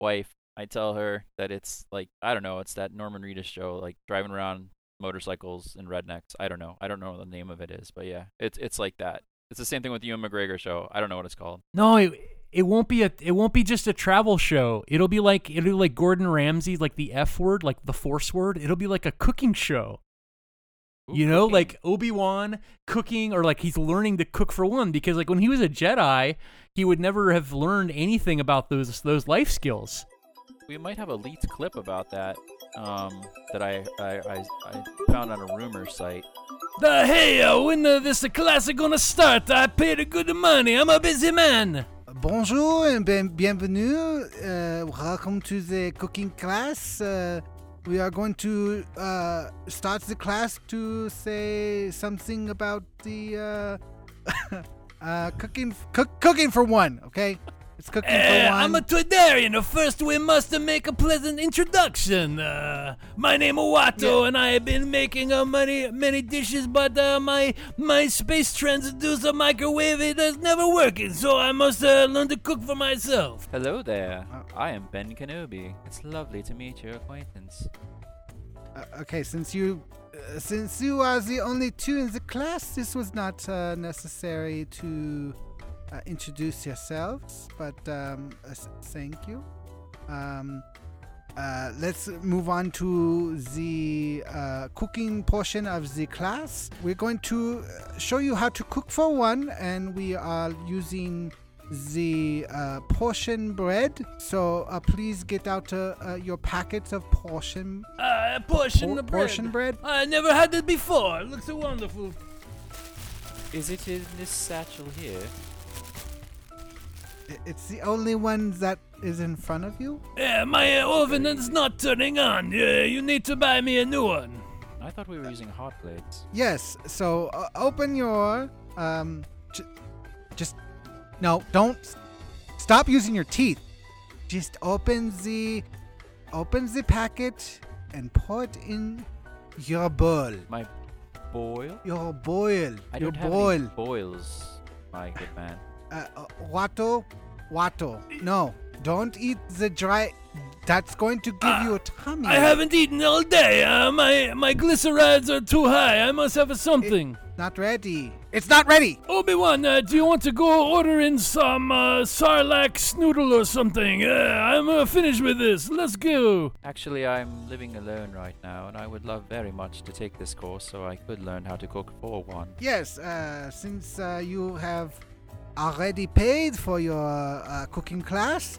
wife. I tell her that it's like I don't know. It's that Norman Reedus show, like driving around motorcycles and rednecks. I don't know. I don't know what the name of it is, but yeah, it's it's like that. It's the same thing with the Ewan McGregor show. I don't know what it's called. No, it, it won't be a it won't be just a travel show. It'll be like it'll be like Gordon Ramsay, like the F word, like the Force word. It'll be like a cooking show. Ooh, you know, cooking. like Obi Wan cooking, or like he's learning to cook for one. Because like when he was a Jedi, he would never have learned anything about those those life skills. we might have a leaked clip about that. Um, that I I, I I found on a rumor site. The hey, when uh, this class is gonna start? I paid a good money. I'm a busy man. Bonjour and bienvenue. Uh, welcome to the cooking class. Uh, we are going to uh, start the class to say something about the uh, <laughs> uh, cooking cook, cooking for one. Okay, it's cooking for Eh, one. I'm a Toydarian. First, we must make a pleasant introduction. Uh, my name is Watto, and I have been making uh, many many dishes, but uh, my my space transducer microwave it is never working, so I must uh, learn to cook for myself. Hello there. Uh, I am Ben Kenobi. It's lovely to meet your acquaintance. Uh, okay, since you uh, since you are the only two in the class, this was not uh, necessary to uh, introduce yourselves. But um, uh, thank you. Um, uh, let's move on to the uh, cooking portion of the class. We're going to uh, show you how to cook for one, and we are using the uh, portion bread. So uh, please get out uh, uh, your packets of portion Uh, portion por- the bread. portion bread. I never had it before. It looks so wonderful. Is it in this satchel here? I- It's the only one that is in front of you. Yeah, my uh, oven is not turning on. Yeah, you need to buy me a new one. I thought we were using hot plates. Yes. So uh, open your um. J- just no. Don't s- stop using your teeth. Just open the open the packet and pour it in your bowl. My boil? Your boil. I your don't have boil. any boils, my good man. Uh, uh, Watto, Watto. No, don't eat the dry. That's going to give you a tummy. I haven't eaten all day. Uh, my my glycerides are too high. I must have something. Not ready. It's not ready. Obi Wan, uh, do you want to go order in some uh, Sarlacc snoodle or something? Uh, I'm uh, finished with this. Let's go. Actually, I'm living alone right now, and I would love very much to take this course so I could learn how to cook for one. Yes, uh, since uh, you have already paid for your uh, cooking class,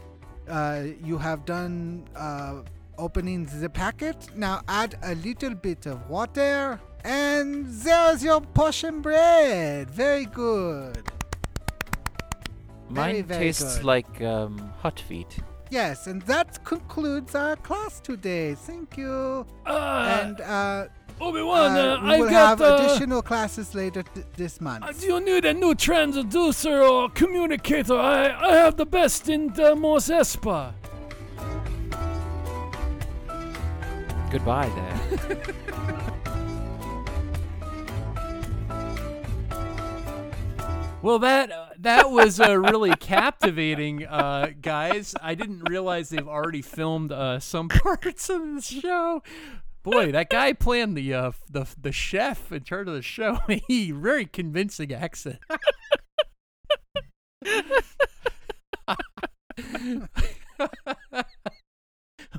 uh, you have done uh, opening the packet. Now add a little bit of water, and there's your portion bread. Very good. Very, Mine very tastes good. like um, hot feet. Yes, and that concludes our class today. Thank you. Uh, and uh, Obi Wan, uh, uh, we I've will got. have uh, additional classes later th- this month. uh, do you need a new transducer or communicator? I, I have the best in the Mos Espa. Goodbye there. <laughs> Well, that uh, that was uh, really captivating, uh, guys. I didn't realize they've already filmed uh, some <laughs> parts of the show. Boy, that guy playing the uh, the the chef in charge of the show, <laughs> he very convincing accent.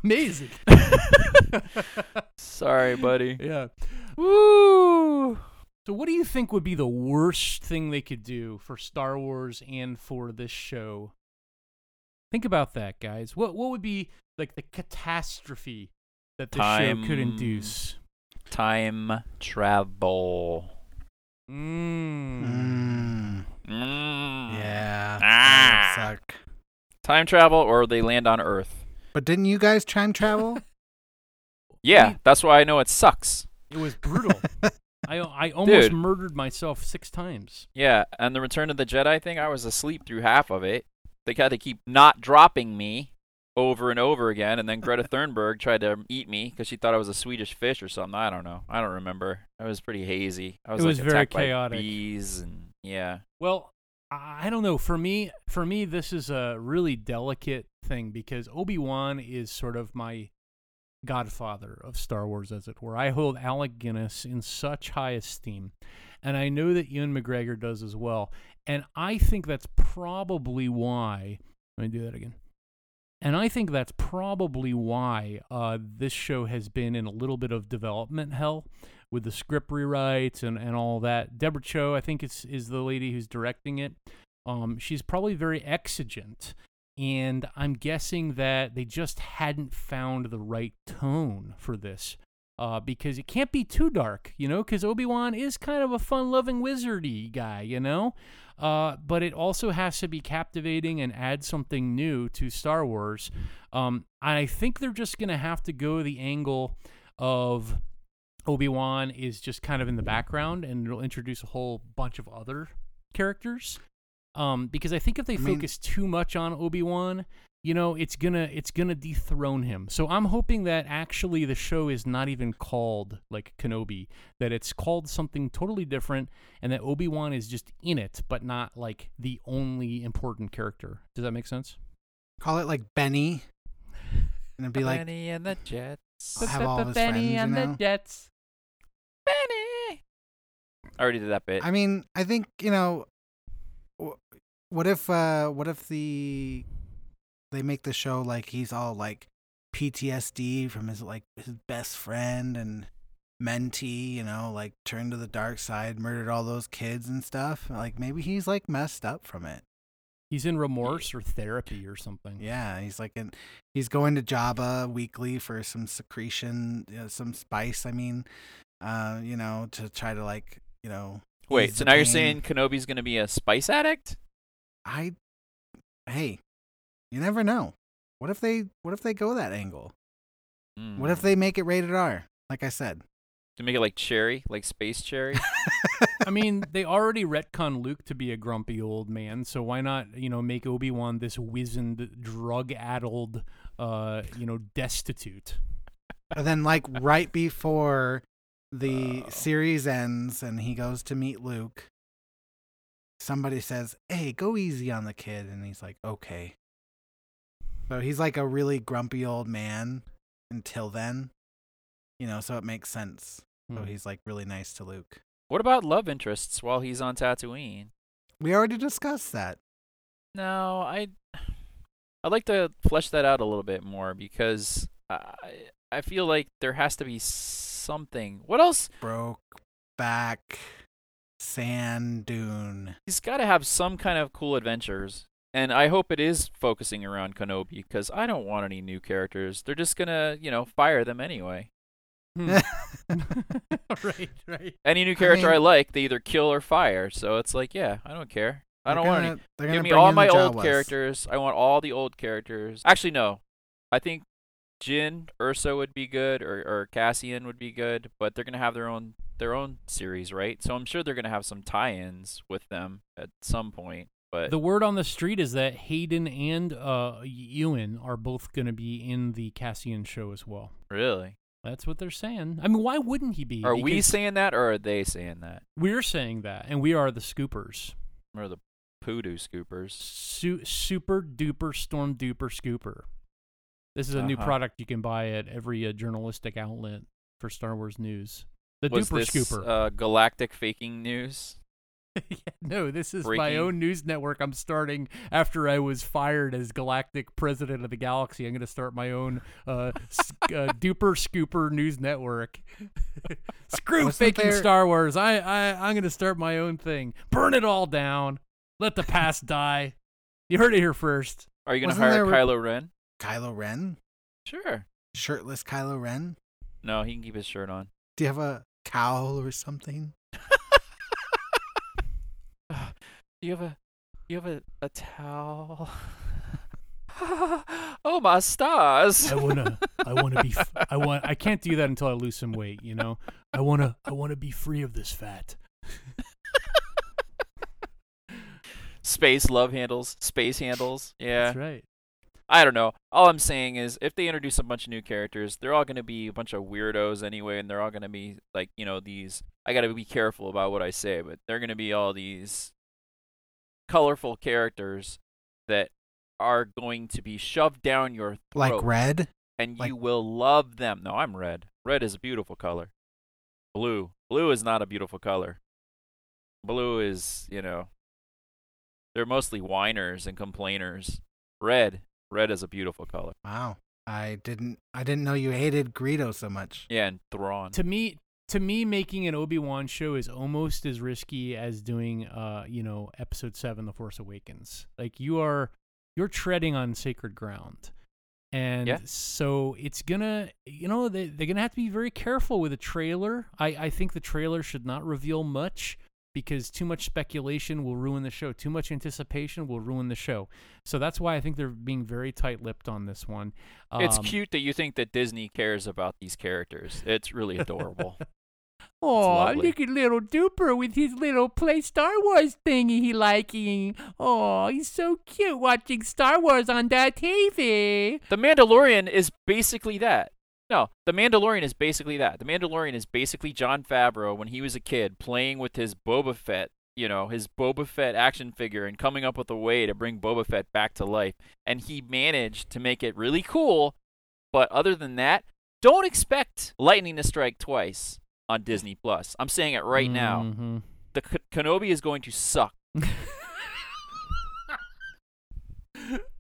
Amazing. Sorry, buddy. <laughs> Yeah. Woo! So, what do you think would be the worst thing they could do for Star Wars and for this show? Think about that, guys. What what would be like the catastrophe that the show could induce? Time travel. Mm. Mm, Mm. yeah. Ah. suck. Time travel, or they land on Earth. But didn't you guys time travel? <laughs> Yeah, We- that's why I know it sucks. It was brutal. <laughs> I I almost Dude. murdered myself six times. Yeah, and the Return of the Jedi thing, I was asleep through half of it. They had to keep not dropping me over and over again, and then Greta <laughs> Thunberg tried to eat me because she thought I was a Swedish fish or something. I don't know. I don't remember. I was pretty hazy. I was, It like was very attacked by chaotic. bees and yeah. Well, I I don't know. For me, for me, this is a really delicate thing because Obi Wan is sort of my godfather of Star Wars, as it were. I hold Alec Guinness in such high esteem, and I know that Ewan McGregor does as well. And I think that's probably why. Let me do that again. And I think that's probably why uh, this show has been in a little bit of development hell with the script rewrites and, and all that. Deborah Chow, I think, is, is the lady who's directing it. Um, she's probably very exigent. And I'm guessing that they just hadn't found the right tone for this. Uh, because it can't be too dark, you know, because Obi Wan is kind of a fun loving wizardy guy, you know? Uh, but it also has to be captivating and add something new to Star Wars. Um, I think they're just going to have to go the angle of Obi Wan is just kind of in the background and it'll introduce a whole bunch of other characters. Um, because I think if they I mean- focus too much on Obi Wan, you know, it's gonna it's gonna dethrone him. So I'm hoping that actually the show is not even called like Kenobi, that it's called something totally different, and that Obi Wan is just in it, but not like the only important character. Does that make sense? Call it like Benny, and it'd be like Benny and the Jets. I'll have all of his friends, you know? Jets. Benny. I already did that bit. I mean, I think you know. What if uh what if the they make the show like he's all like PTSD from his like his best friend and mentee, you know, like turned to the dark side, murdered all those kids and stuff. Like maybe he's like messed up from it. He's in remorse or therapy or something. Yeah, he's like in he's going to Java weekly for some secretion, you know, some spice, I mean, uh, you know, to try to like, you know, Wait, so the now you're saying Kenobi's gonna be a spice addict? I hey, you never know. What if they what if they go that angle? What if Mm. they make it rated R? Like I said. to make it like cherry, like space cherry? <laughs> I mean, they already retcon Luke to be a grumpy old man, so why not, you know, make Obi Wan this wizened, drug-addled, uh, you know, destitute? and then like right before the Oh. series ends and he goes to meet Luke, somebody says, "Hey, go easy on the kid." And he's like, "Okay." So he's like a really grumpy old man until then. You know, so it makes sense. So Hmm. he's like really nice to Luke. what about love interests while he's on Tatooine? We already discussed that. No, I I'd like to flesh that out a little bit more because I I feel like there has to be something. What else? Broke back sand dune. He's got to have some kind of cool adventures. And I hope it is focusing around Kenobi because I don't want any new characters. They're just gonna, you know, fire them anyway. Hmm. <laughs> <laughs> right, right. Any new character I, mean- like, they either kill or fire. So it's like, yeah, I don't care. I don't want any. gonna- they're Give me all my old Jawas. characters. I want all the old characters. Actually, no. I think Jyn, Erso would be good, or, or Cassian would be good. But they're gonna have their own their own series, right? So I'm sure they're gonna have some tie-ins with them at some point. But The word on the street is that Hayden and uh, Ewan are both going to be in the Cassian show as well. really, That's what they're saying. I mean, why wouldn't he be? are we saying that, or are they saying that? we're saying that, and we are the scoopers. Or the poodoo scoopers? Su- super duper storm duper scooper. This is a new Uh-huh. product you can buy at every uh, journalistic outlet for Star Wars news. The Was duper this scooper. uh, galactic faking news? <laughs> Yeah, no, this is my own news network. I'm starting after I was fired as Galactic President of the Galaxy. I'm going to start my own uh, s- <laughs> uh, duper scooper news network. <laughs> Screw Wasn't faking there- Star Wars. I, I I'm going to start my own thing. Burn it all down. Let the past die. You heard it here first. Are you gonna hire there- Kylo Ren? Kylo Ren? Sure. Shirtless Kylo Ren? No, he can keep his shirt on. Do you have a cowl or something? You have a you have a, a towel. <laughs> oh my stars. I wanna, I wanna be, f- I <laughs> want, I can't do that until I lose some weight. You know, I wanna, I wanna be free of this fat. Space love handles, space handles. Yeah. That's right. I don't know. All I'm saying is if they introduce a bunch of new characters, they're all going to be a bunch of weirdos anyway and they're all going to be like, you know, these I got to be careful about what I say, but they're going to be all these colorful characters that are going to be shoved down your throat Like red? and like- you will love them. No, I'm red. Red is a beautiful color. Blue. Blue is not a beautiful color. Blue is, you know, they're mostly whiners and complainers. Red. Red is a beautiful color. Wow. I didn't I didn't know you hated Greedo so much. Yeah, and Thrawn. to me to me making an obi-wan show is almost as risky as doing uh you know episode 7 the force awakens like you are you're treading on sacred ground And Yeah. so it's gonna, you know, they, they're gonna have to be very careful with a trailer. I, I think the trailer should not reveal much because too much speculation will ruin the show. Too much anticipation will ruin the show. So that's why I think they're being very tight-lipped on this one. it's Um, cute that you think that Disney cares about these characters. It's really adorable. <laughs> Oh, look at little Duper with his little play Star Wars thingy he liking. Oh, he's so cute watching Star Wars on that TV. the Mandalorian is basically that. No, The Mandalorian is basically that. The Mandalorian is basically Jon Favreau when he was a kid playing with his Boba Fett, you know, his Boba Fett action figure and coming up with a way to bring Boba Fett back to life. And he managed to make it really cool. But other than that, don't expect lightning to strike twice on Disney Plus. I'm saying it right now. Mhm. The K- Kenobi is going to suck. <laughs>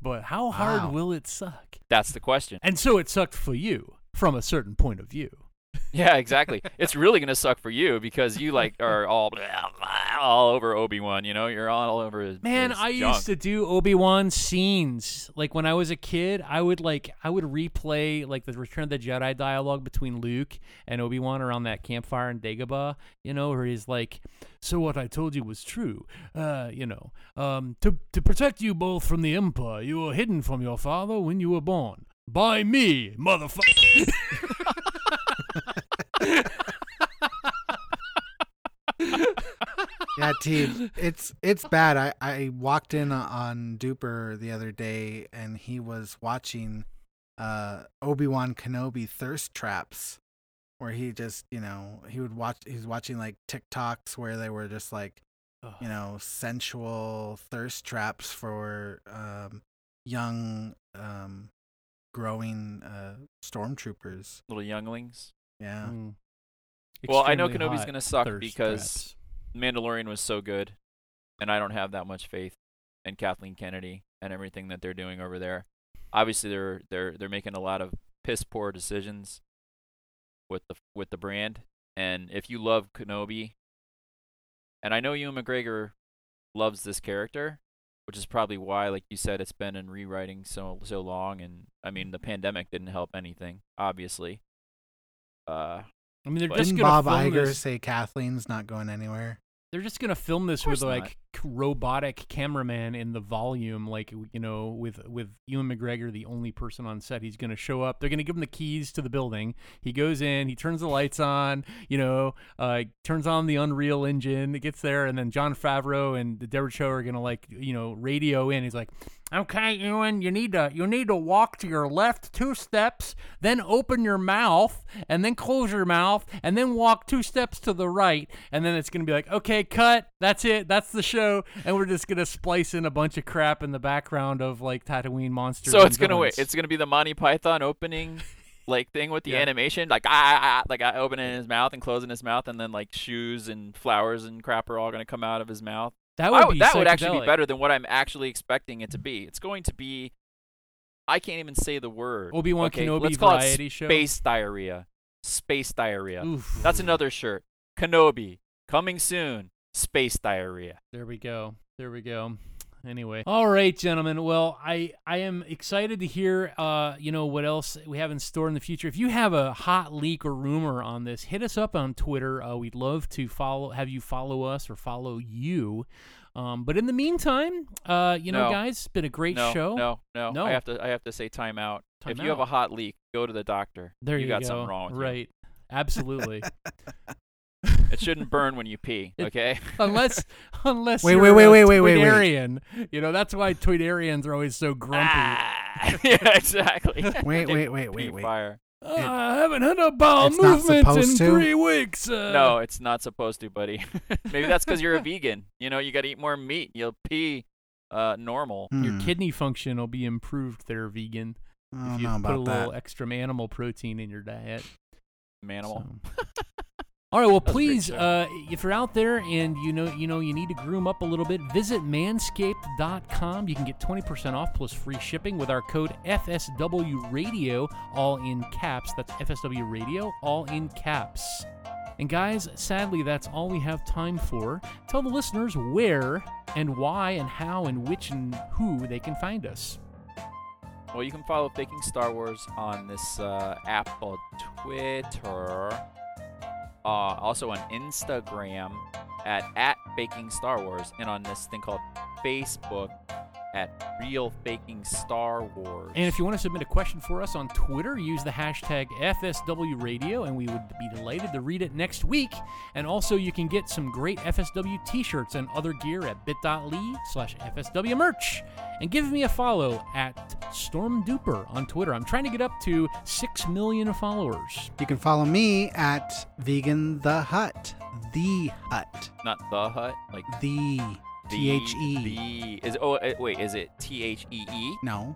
But how hard Wow. will it suck? That's the question. And so it sucked for you from a certain point of view. Yeah, exactly. it's really gonna suck for you because you like <laughs> are all all over Obi Wan. You know, you're all over his. Man, his I junk. used to do Obi Wan scenes. Like when I was a kid, I would like I would replay like the Return of the Jedi dialogue between Luke and Obi Wan around that campfire in Dagobah. You know, where he's like, "So what I told you was true. Uh, you know, um, to to protect you both from the Empire, you were hidden from your father when you were born by me, motherfucker." <laughs> <laughs> yeah, team, It's it's bad. I I walked in on Duper the other day, and he was watching uh Obi Wan Kenobi thirst traps, where he just you know he would watch. He's watching like TikToks where they were just like you know sensual thirst traps for um young um growing uh stormtroopers. little younglings. Yeah. Mm. Well, I know Kenobi's gonna suck because traps. Mandalorian was so good, and I don't have that much faith in Kathleen Kennedy and everything that they're doing over there. Obviously, they're they're they're making a lot of piss poor decisions with the with the brand. And if you love Kenobi, and I know Ewan McGregor loves this character, which is probably why, like you said, it's been in rewriting so so long. And I mean, the pandemic didn't help anything, obviously. Uh, I mean, they're But- just Didn't gonna Bob film Iger this- say Kathleen's not going anywhere? They're just gonna film this with not. like c- robotic cameraman in the volume, like you know, with with Ewan McGregor, the only person on set. He's gonna show up. They're gonna give him the keys to the building. He goes in. He turns the lights on. You know, uh, turns on the Unreal Engine. It gets there, and then Jon Favreau and the Deborah Chow are gonna like you know radio in. He's like, "Okay, Ewan, you need to you need to walk to your left two steps, then open your mouth, and then close your mouth, and then walk two steps to the right, and then it's gonna be like, okay, cut. That's it. That's the show, and we're just gonna splice in a bunch of crap in the background of like Tatooine monsters. So it's gonna wait. It's gonna be the Monty Python opening, like thing with the Yeah. animation, like ah, ah, ah, like ah, opening his mouth and closing his mouth, and then like shoes and flowers and crap are all gonna come out of his mouth. that would would- be that would actually be better than what I'm actually expecting it to be. It's going to be. I can't even say the word. Obi Wan okay, Kenobi let's call it variety show. Space diarrhea. Space diarrhea. Oof. That's another shirt. Kenobi coming soon. Space diarrhea. There we go. There we go. Anyway, all right, gentlemen. Well, I I am excited to hear uh you know what else we have in store in the future. If you have a hot leak or rumor on this, hit us up on Twitter. Uh, we'd love to follow have you follow us or follow you. Um, but in the meantime, uh, you know, No. guys, it's been a great no, show. No, no, No. I have to. I have to say time out. Time if you have a hot leak, go to the doctor. There you, you got go. something wrong with you. right. Absolutely. <laughs> It shouldn't burn when you pee. It- Okay. <laughs> unless unless Wait, you're wait, wait, a wait, wait, wait, wait. Tweetarian. You know, that's why Tweetarians are always so grumpy. Ah, <laughs> yeah, exactly. <laughs> Wait, They wait, wait, pee wait, wait. Fire. "Uh, I haven't had a bowel It's not movement in supposed to? three weeks. Uh, No, it's not supposed to, buddy. Maybe that's because you're a vegan. You know, you got to eat more meat. You'll pee uh, normal. your Hmm, kidney function will be improved there, vegan, I if don't you know put a about little that. extra animal protein in your diet. Animal. So. All right, well, That was a great please, uh, if you're out there and you know, you know, you need to groom up a little bit, visit manscaped.com. You can get 20% off plus free shipping with our code FSW Radio, all in caps. That's FSW Radio, all in caps. And guys, sadly, that's all we have time for. Tell the listeners where and why and how and which and who they can find us. Well, you can follow Faking Star Wars on this uh, app called Twitter. Uh, also on Instagram at at Faking Star Wars, and on this thing called Facebook at Real Faking Star Wars. And if you want to submit a question for us on Twitter, use the hashtag FSW Radio, and we would be delighted to read it next week. And also, you can get some great FSW t-shirts and other gear at bit.ly slash FSW merch. And give me a follow at Stormduper on Twitter. I'm trying to get up to 6 million followers. You can follow me at Vegan the Hut. The Hut. not the hut, like The. The, T H E. Is oh uh, wait, is it T H E E? No.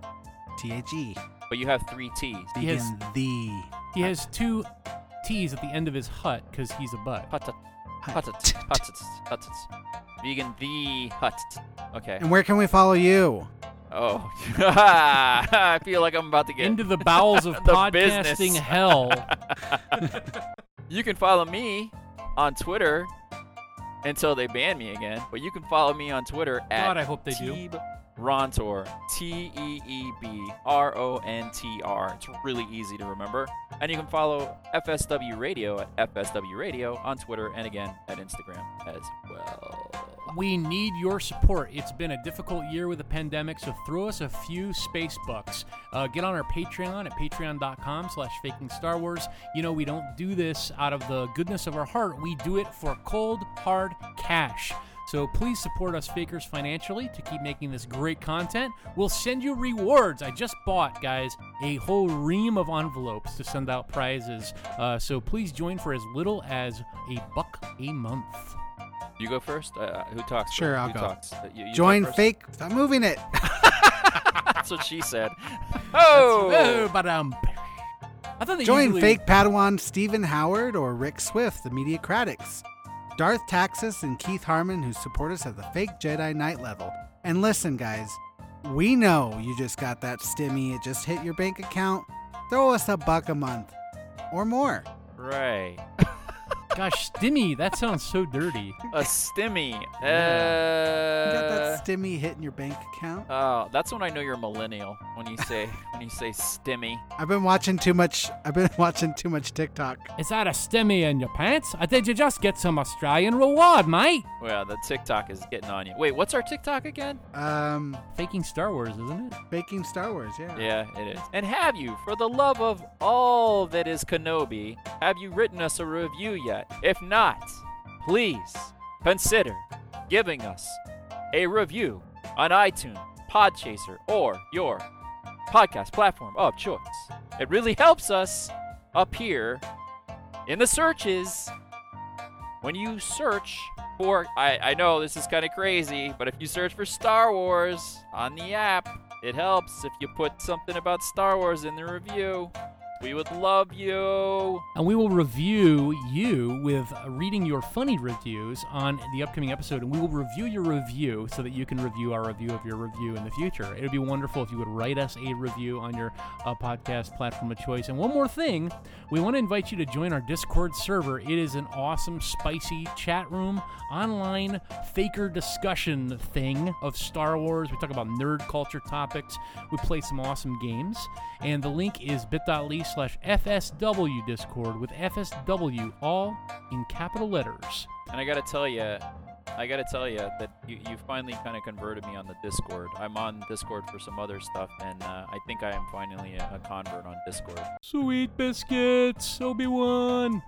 T H E. But you have three T's. He has- the. He has two T's at the end of his hut because he's a butt. Hut hut hut hut hut Vegan the hut. Okay. And where can we follow you? Oh, <laughs> I feel like I'm about to get Into the bowels of <laughs> The podcasting business. hell. <laughs> you can follow me on Twitter until they ban me again. But you can follow me on Twitter at God, I hope they do. Rontor. T E E B R O N T R. It's really easy to remember. And you can follow FSW Radio at FSW Radio on Twitter and again at Instagram as well. We need your support. It's been a difficult year with the pandemic, so throw us a few space bucks. Uh, get on our Patreon at patreon.com slash faking Star Wars. You know, we don't do this out of the goodness of our heart. We do it for cold, hard cash. So please support us fakers financially to keep making this great content. We'll send you rewards. I just bought, guys, a whole ream of envelopes to send out prizes. Uh, so please join for as little as a buck a month. You go first. Uh, who talks? Sure, first? I'll Who go. Talks? Uh, you- you Join talk first? fake. Stop moving it. <laughs> That's what she said. <laughs> Oh, Oh, but um, I thought they Join usually- fake Padawan Stephen Howard or Rick Swift, the Mediocratics. Darth Taxis and Keith Harmon, who support us at the fake Jedi Knight level. And listen, guys, we know you just got that stimmy. It just hit your bank account. Throw us a buck a month or more. right. <laughs> Gosh, Stimmy, that sounds so dirty. A stimmy. You got Uh, that stimmy hitting your bank account? Oh, that's when I know you're a millennial. When you say <laughs> when you say stimmy. I've been watching too much. I've been <laughs> watching too much TikTok. Is that a Stimmy in your pants? Or did you just get some Australian reward, mate? Well, the TikTok is getting on you. Wait, what's our TikTok again? Um, Faking Star Wars, isn't it? Faking Star Wars. Yeah. Yeah, it is. And have you, for the love of all that is Kenobi, have you written us a review yet? If not, please consider giving us a review on iTunes, Podchaser, or your podcast platform of choice. It really helps us up here in the searches. When you search for I, I know this is kind of crazy but if you search for star wars on the app it helps if you put something about star wars in the review we would love you And we will review you with reading your funny reviews on the upcoming episode. And we will review your review so that you can review our review of your review in the future. It would be wonderful if you would write us a review on your uh, podcast platform of choice. And one more thing, we want to invite you to join our Discord server. It is an awesome, spicy chat room, online faker discussion thing of Star Wars. We talk about nerd culture topics. We play some awesome games. And the link is bit.ly slash FSW Discord with FSW all in capital letters. and i gotta tell you i gotta tell you that you, you finally kind of converted me on the discord i'm on discord for some other stuff and uh, i think i am finally a, a convert on discord Sweet biscuits, Obi-Wan.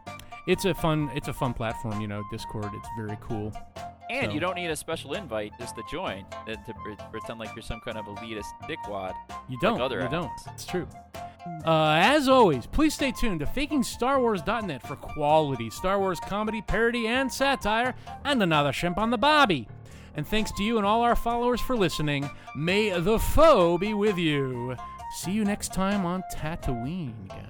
It's a fun it's a fun platform, you know, Discord. It's very cool. And So- you don't need a special invite just to join uh, to pre- pretend like you're some kind of elitist dickwad You don't. other you apps. don't. It's true. Uh, as always, please stay tuned to FakingStarWars.net for quality Star Wars comedy, parody, and satire, and another shrimp on the bobby. And thanks to you and all our followers for listening. May the foe be with you. See you next time on Tatooine, guys.